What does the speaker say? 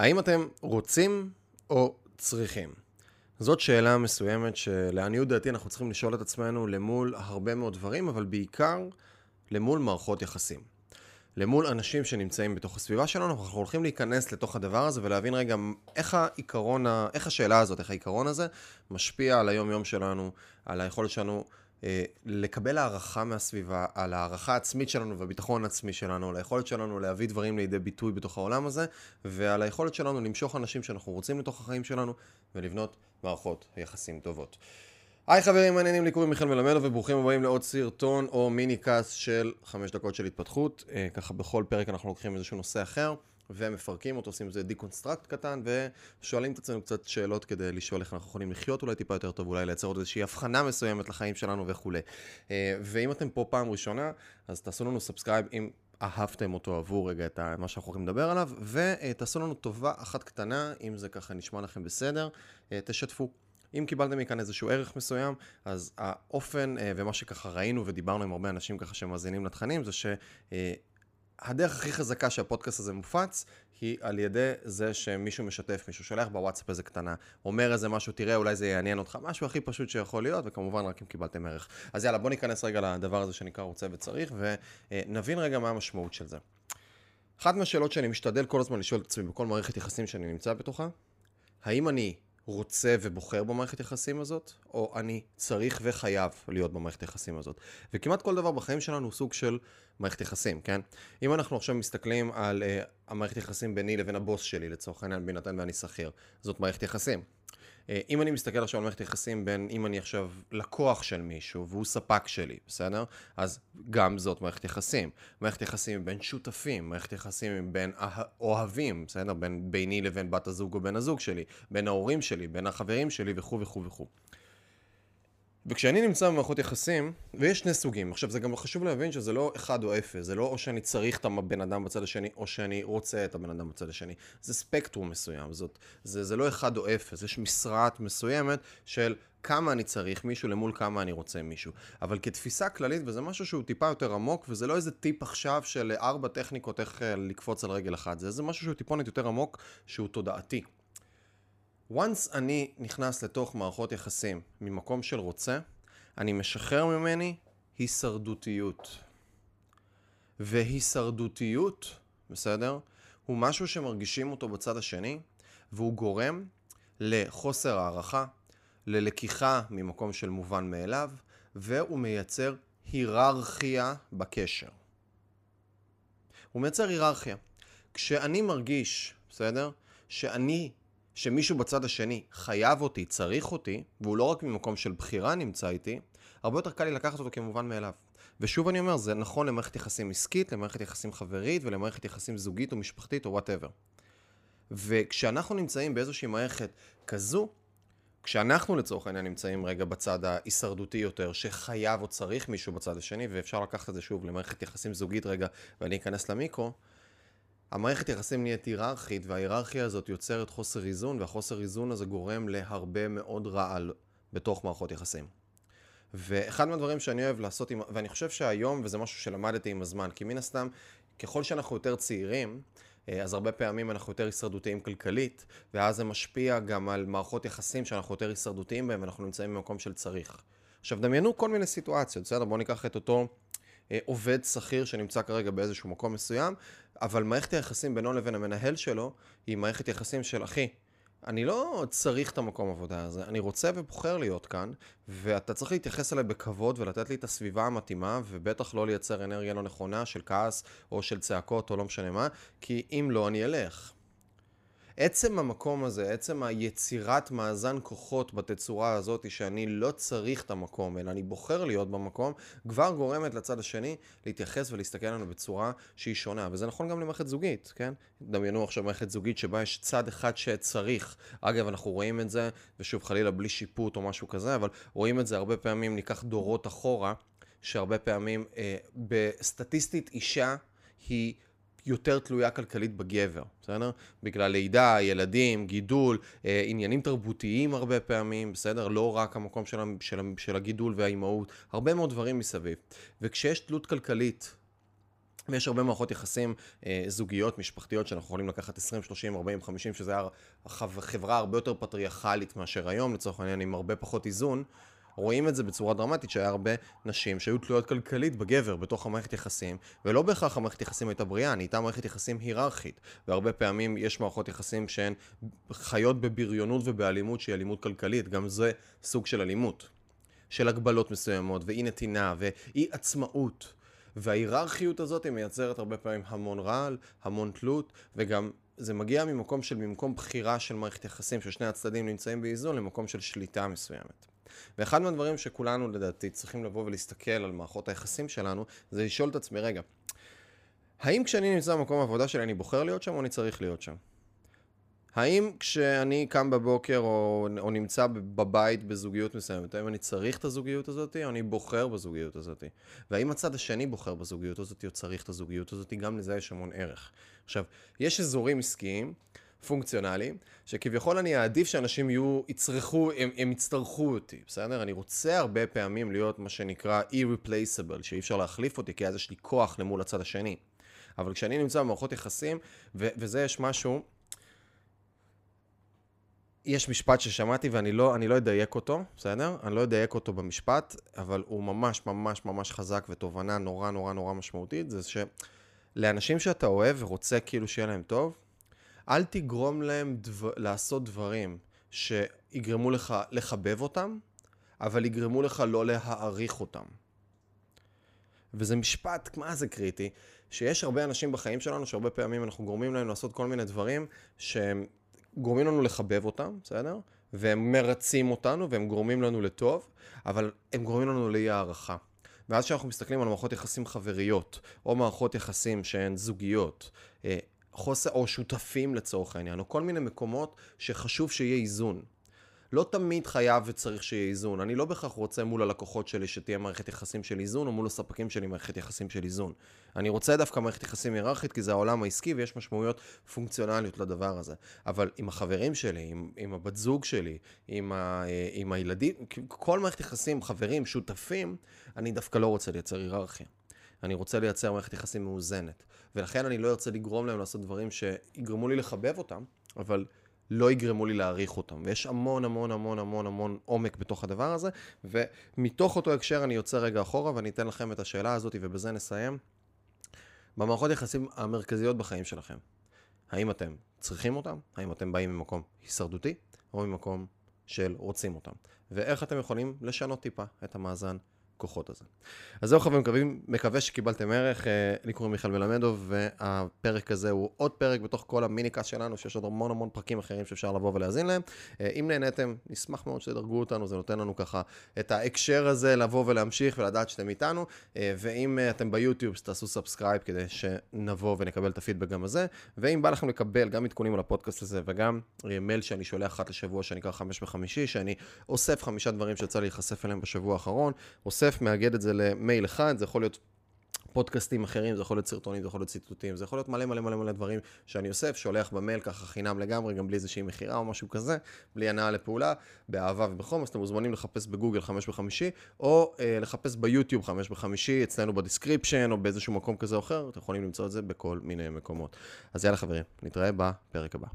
האם אתם רוצים או צריכים? זאת שאלה מסוימת שלעניות דעתי אנחנו צריכים לשאול את עצמנו למול הרבה מאוד דברים, אבל בעיקר למול מערכות יחסים. למול אנשים שנמצאים בתוך הסביבה שלנו, אנחנו הולכים להיכנס לתוך הדבר הזה ולהבין רגע איך העיקרון, איך השאלה הזאת, איך העיקרון הזה משפיע על היום-יום שלנו, על היכולת שלנו לקבל הערכה מהסביבה, על הערכה העצמית שלנו והביטחון העצמי שלנו, על היכולת שלנו להביא דברים לידי ביטוי בתוך העולם הזה, ועל היכולת שלנו למשוך אנשים שאנחנו רוצים לתוך החיים שלנו, ולבנות מערכות יחסים טובות. היי חברים, מה העניינים לי קוראים מיכאל מלמדוב וברוכים הבאים לעוד סרטון או mini cast של חמש דקות של התפתחות. אה, ככה בכל פרק אנחנו לוקחים איזשהו נושא אחר. ומפרקים אותו, עושים איזה deconstruct קטן, ושואלים את עצמנו קצת שאלות כדי לשאול איך אנחנו יכולים לחיות אולי טיפה יותר טוב, אולי לייצר עוד איזושהי הבחנה מסוימת לחיים שלנו וכולי. אה, ואם אתם פה פעם ראשונה, אז תעשו לנו subscribe אם אהבתם אותו עבור רגע את מה שאנחנו יכולים לדבר עליו, ותעשו לנו טובה אחת קטנה, אם זה ככה נשמע לכם בסדר, אה, תשתפו. אם קיבלתם מכאן איזשהו ערך מסוים, אז האופן אה, ומה שככה ראינו ודיברנו עם הרבה אנשים ככה שמאזינים לתכנים, זה ש... הדרך הכי חזקה שהפודקאסט הזה מופץ, היא על ידי זה שמישהו משתף, מישהו שולח בוואטסאפ איזה קטנה, אומר איזה משהו, תראה, אולי זה יעניין אותך, משהו הכי פשוט שיכול להיות, וכמובן רק אם קיבלתם ערך. אז יאללה, בוא ניכנס רגע לדבר הזה שנקרא רוצה וצריך, ונבין רגע מה המשמעות של זה. אחת מהשאלות שאני משתדל כל הזמן לשאול את עצמי בכל מערכת יחסים שאני נמצא בתוכה, האם אני רוצה ובוחר במערכת יחסים הזאת, או אני צריך וחייב להיות במערכת יחסים הזאת. וכמעט כל דבר בחיים שלנו הוא סוג של מערכת יחסים, כן? אם אנחנו עכשיו מסתכלים על uh, המערכת יחסים ביני לבין הבוס שלי, לצורך העניין, בהינתן ואני שכיר, זאת מערכת יחסים. אה, אם אני מסתכל עכשיו על מערכת יחסים בין אם אני עכשיו לקוח של מישהו והוא ספק שלי, בסדר? אז גם זאת מערכת יחסים. מערכת יחסים בין שותפים, מערכת יחסים בין אוהבים, בסדר? בין ביני לבין בת הזוג או בן הזוג שלי, בין ההורים שלי, בין החברים שלי וכו' וכו' וכו'. וכשאני נמצא במערכות יחסים, ויש שני סוגים, עכשיו זה גם חשוב להבין שזה לא אחד או אפס, זה לא או שאני צריך את הבן אדם בצד השני, או שאני רוצה את הבן אדם בצד השני. זה ספקטרום מסוים, זאת, זה, זה לא אחד או אפס, יש משרעת מסוימת של כמה אני צריך מישהו למול כמה אני רוצה מישהו. אבל כתפיסה כללית, וזה משהו שהוא טיפה יותר עמוק, וזה לא איזה טיפ עכשיו של ארבע טכניקות איך אה, לקפוץ על רגל אחת, זה איזה משהו שהוא טיפונת יותר עמוק, שהוא תודעתי. Once אני נכנס לתוך מערכות יחסים ממקום של רוצה, אני משחרר ממני הישרדותיות. והישרדותיות, בסדר? הוא משהו שמרגישים אותו בצד השני, והוא גורם לחוסר הערכה, ללקיחה ממקום של מובן מאליו, והוא מייצר היררכיה בקשר. הוא מייצר היררכיה. כשאני מרגיש, בסדר? שאני שמישהו בצד השני חייב אותי, צריך אותי, והוא לא רק ממקום של בחירה נמצא איתי, הרבה יותר קל לי לקחת אותו כמובן מאליו. ושוב אני אומר, זה נכון למערכת יחסים עסקית, למערכת יחסים חברית ולמערכת יחסים זוגית או משפחתית או וואטאבר. וכשאנחנו נמצאים באיזושהי מערכת כזו, כשאנחנו לצורך העניין נמצאים רגע בצד ההישרדותי יותר, שחייב או צריך מישהו בצד השני, ואפשר לקחת את זה שוב למערכת יחסים זוגית רגע, ואני אכנס למיקרו, המערכת יחסים נהיית היררכית, וההיררכיה הזאת יוצרת חוסר איזון, והחוסר איזון הזה גורם להרבה מאוד רעל בתוך מערכות יחסים. ואחד מהדברים שאני אוהב לעשות, עם, ואני חושב שהיום, וזה משהו שלמדתי עם הזמן, כי מן הסתם, ככל שאנחנו יותר צעירים, אה, אז הרבה פעמים אנחנו יותר הישרדותיים כלכלית, ואז זה משפיע גם על מערכות יחסים שאנחנו יותר הישרדותיים בהם, ואנחנו נמצאים במקום של צריך. עכשיו, דמיינו כל מיני סיטואציות, בסדר? בואו ניקח את אותו עובד שכיר שנמצא כרגע באיזשהו מקום מסוים, אבל מערכת היחסים בינו לבין המנהל שלו היא מערכת יחסים של אחי. אני לא צריך את המקום עבודה הזה, אני רוצה ובוחר להיות כאן, ואתה צריך להתייחס אליי בכבוד ולתת לי את הסביבה המתאימה, ובטח לא לייצר אנרגיה לא נכונה של כעס או של צעקות או לא משנה מה, כי אם לא, אני אלך. עצם המקום הזה, עצם היצירת מאזן כוחות בתצורה הזאת, שאני לא צריך את המקום, אלא אני בוחר להיות במקום, כבר גורמת לצד השני להתייחס ולהסתכל עלינו בצורה שהיא שונה. וזה נכון גם למערכת זוגית, כן? דמיינו עכשיו מערכת זוגית שבה יש צד אחד שצריך. אגב, אנחנו רואים את זה, ושוב חלילה בלי שיפוט או משהו כזה, אבל רואים את זה הרבה פעמים, ניקח דורות אחורה, שהרבה פעמים, אה, בסטטיסטית אישה היא... יותר תלויה כלכלית בגבר, בסדר? בגלל לידה, ילדים, גידול, אה, עניינים תרבותיים הרבה פעמים, בסדר? לא רק המקום של, של, של הגידול והאימהות, הרבה מאוד דברים מסביב. וכשיש תלות כלכלית ויש הרבה מערכות יחסים אה, זוגיות, משפחתיות, שאנחנו יכולים לקחת 20, 30, 40, 50, שזה חברה הרבה יותר פטריארכלית מאשר היום, לצורך העניין, עם הרבה פחות איזון. רואים את זה בצורה דרמטית, שהיה הרבה נשים שהיו תלויות כלכלית בגבר, בתוך המערכת יחסים, ולא בהכרח המערכת יחסים הייתה בריאה, נהייתה מערכת יחסים היררכית. והרבה פעמים יש מערכות יחסים שהן חיות בבריונות ובאלימות שהיא אלימות כלכלית, גם זה סוג של אלימות. של הגבלות מסוימות, ואי נתינה, ואי עצמאות. וההיררכיות הזאת היא מייצרת הרבה פעמים המון רעל, המון תלות, וגם זה מגיע ממקום של, במקום בחירה של מערכת יחסים, ששני הצדדים נמצאים באיזון, למקום של שליטה מסוימת. ואחד מהדברים שכולנו לדעתי צריכים לבוא ולהסתכל על מערכות היחסים שלנו, זה לשאול את עצמי, רגע, האם כשאני נמצא במקום העבודה שלי אני בוחר להיות שם או אני צריך להיות שם? האם כשאני קם בבוקר או, או נמצא בבית בזוגיות מסוימת, האם אני צריך את הזוגיות הזאת או אני בוחר בזוגיות הזאת? והאם הצד השני בוחר בזוגיות הזאת או צריך את הזוגיות הזאת? גם לזה יש המון ערך. עכשיו, יש אזורים עסקיים פונקציונליים, שכביכול אני אעדיף שאנשים יהיו, יצרכו, הם, הם יצטרכו אותי, בסדר? אני רוצה הרבה פעמים להיות מה שנקרא irreplaceable, שאי אפשר להחליף אותי, כי אז יש לי כוח למול הצד השני. אבל כשאני נמצא במערכות יחסים, ו- וזה יש משהו יש משפט ששמעתי ואני לא, לא אדייק אותו, בסדר? אני לא אדייק אותו במשפט, אבל הוא ממש ממש ממש חזק ותובנה נורא נורא נורא משמעותית, זה שלאנשים שאתה אוהב ורוצה כאילו שיהיה להם טוב, אל תגרום להם דבר, לעשות דברים שיגרמו לך לחבב אותם, אבל יגרמו לך לא להעריך אותם. וזה משפט, מה זה קריטי, שיש הרבה אנשים בחיים שלנו שהרבה פעמים אנחנו גורמים להם לעשות כל מיני דברים שהם גורמים לנו לחבב אותם, בסדר? והם מרצים אותנו והם גורמים לנו לטוב, אבל הם גורמים לנו לאי הערכה. ואז כשאנחנו מסתכלים על מערכות יחסים חבריות, או מערכות יחסים שהן זוגיות, אה, חוסר, או שותפים לצורך העניין, או כל מיני מקומות שחשוב שיהיה איזון. לא תמיד חייב וצריך שיהיה איזון. אני לא בהכרח רוצה מול הלקוחות שלי שתהיה מערכת יחסים של איזון, או מול הספקים שלי מערכת יחסים של איזון. אני רוצה דווקא מערכת יחסים היררכית, כי זה העולם העסקי ויש משמעויות פונקציונליות לדבר הזה. אבל עם החברים שלי, עם, עם הבת זוג שלי, עם, ה, עם הילדים, כל מערכת יחסים, חברים, שותפים, אני דווקא לא רוצה לייצר היררכיה. אני רוצה לייצר מערכת יחסים מאוזנת. ולכן אני לא ארצה לגרום להם לעשות דברים שיגרמו לי לחבב אותם, אבל לא יגרמו לי להעריך אותם. ויש המון המון המון המון המון עומק בתוך הדבר הזה, ומתוך אותו הקשר אני יוצא רגע אחורה ואני אתן לכם את השאלה הזאת ובזה נסיים. במערכות יחסים המרכזיות בחיים שלכם, האם אתם צריכים אותם? האם אתם באים ממקום הישרדותי או ממקום של רוצים אותם? ואיך אתם יכולים לשנות טיפה את המאזן הכוחות הזה. אז זהו חברים, מקווים, מקווה שקיבלתם ערך. אה, לי קוראים מיכאל מלמדוב, והפרק הזה הוא עוד פרק בתוך כל ה minicast שלנו, שיש עוד המון המון פרקים אחרים שאפשר לבוא ולהאזין להם. אה, אם נהניתם, נשמח מאוד שתדרגו אותנו, זה נותן לנו ככה את ההקשר הזה לבוא ולהמשיך ולדעת שאתם איתנו. אה, ואם אתם ביוטיוב, אז תעשו subscribe כדי שנבוא ונקבל את הפידבק גם הזה. ואם בא לכם לקבל גם עדכונים על הפודקאסט הזה וגם מייל שאני שולח אחת לשבוע, שנקרא חמש בחמישי, שאני אוסף חמישה דברים שיצא לי להיחשף אליהם בשבוע האחרון, אוסף אוסף, מאגד את זה למייל אחד, זה יכול להיות פודקאסטים אחרים, זה יכול להיות סרטונים, זה יכול להיות ציטוטים, זה יכול להיות מלא מלא מלא מלא דברים שאני אוסף, שולח במייל ככה חינם לגמרי, גם בלי איזושהי מכירה או משהו כזה, בלי הנעה לפעולה, באהבה ובחום, אז אתם מוזמנים לחפש בגוגל חמש בחמישי, או אה, לחפש ביוטיוב חמש בחמישי, אצלנו ב description, או באיזשהו מקום כזה או אחר, אתם יכולים למצוא את זה בכל מיני מקומות. אז יאללה חברים, נתראה בפרק הבא.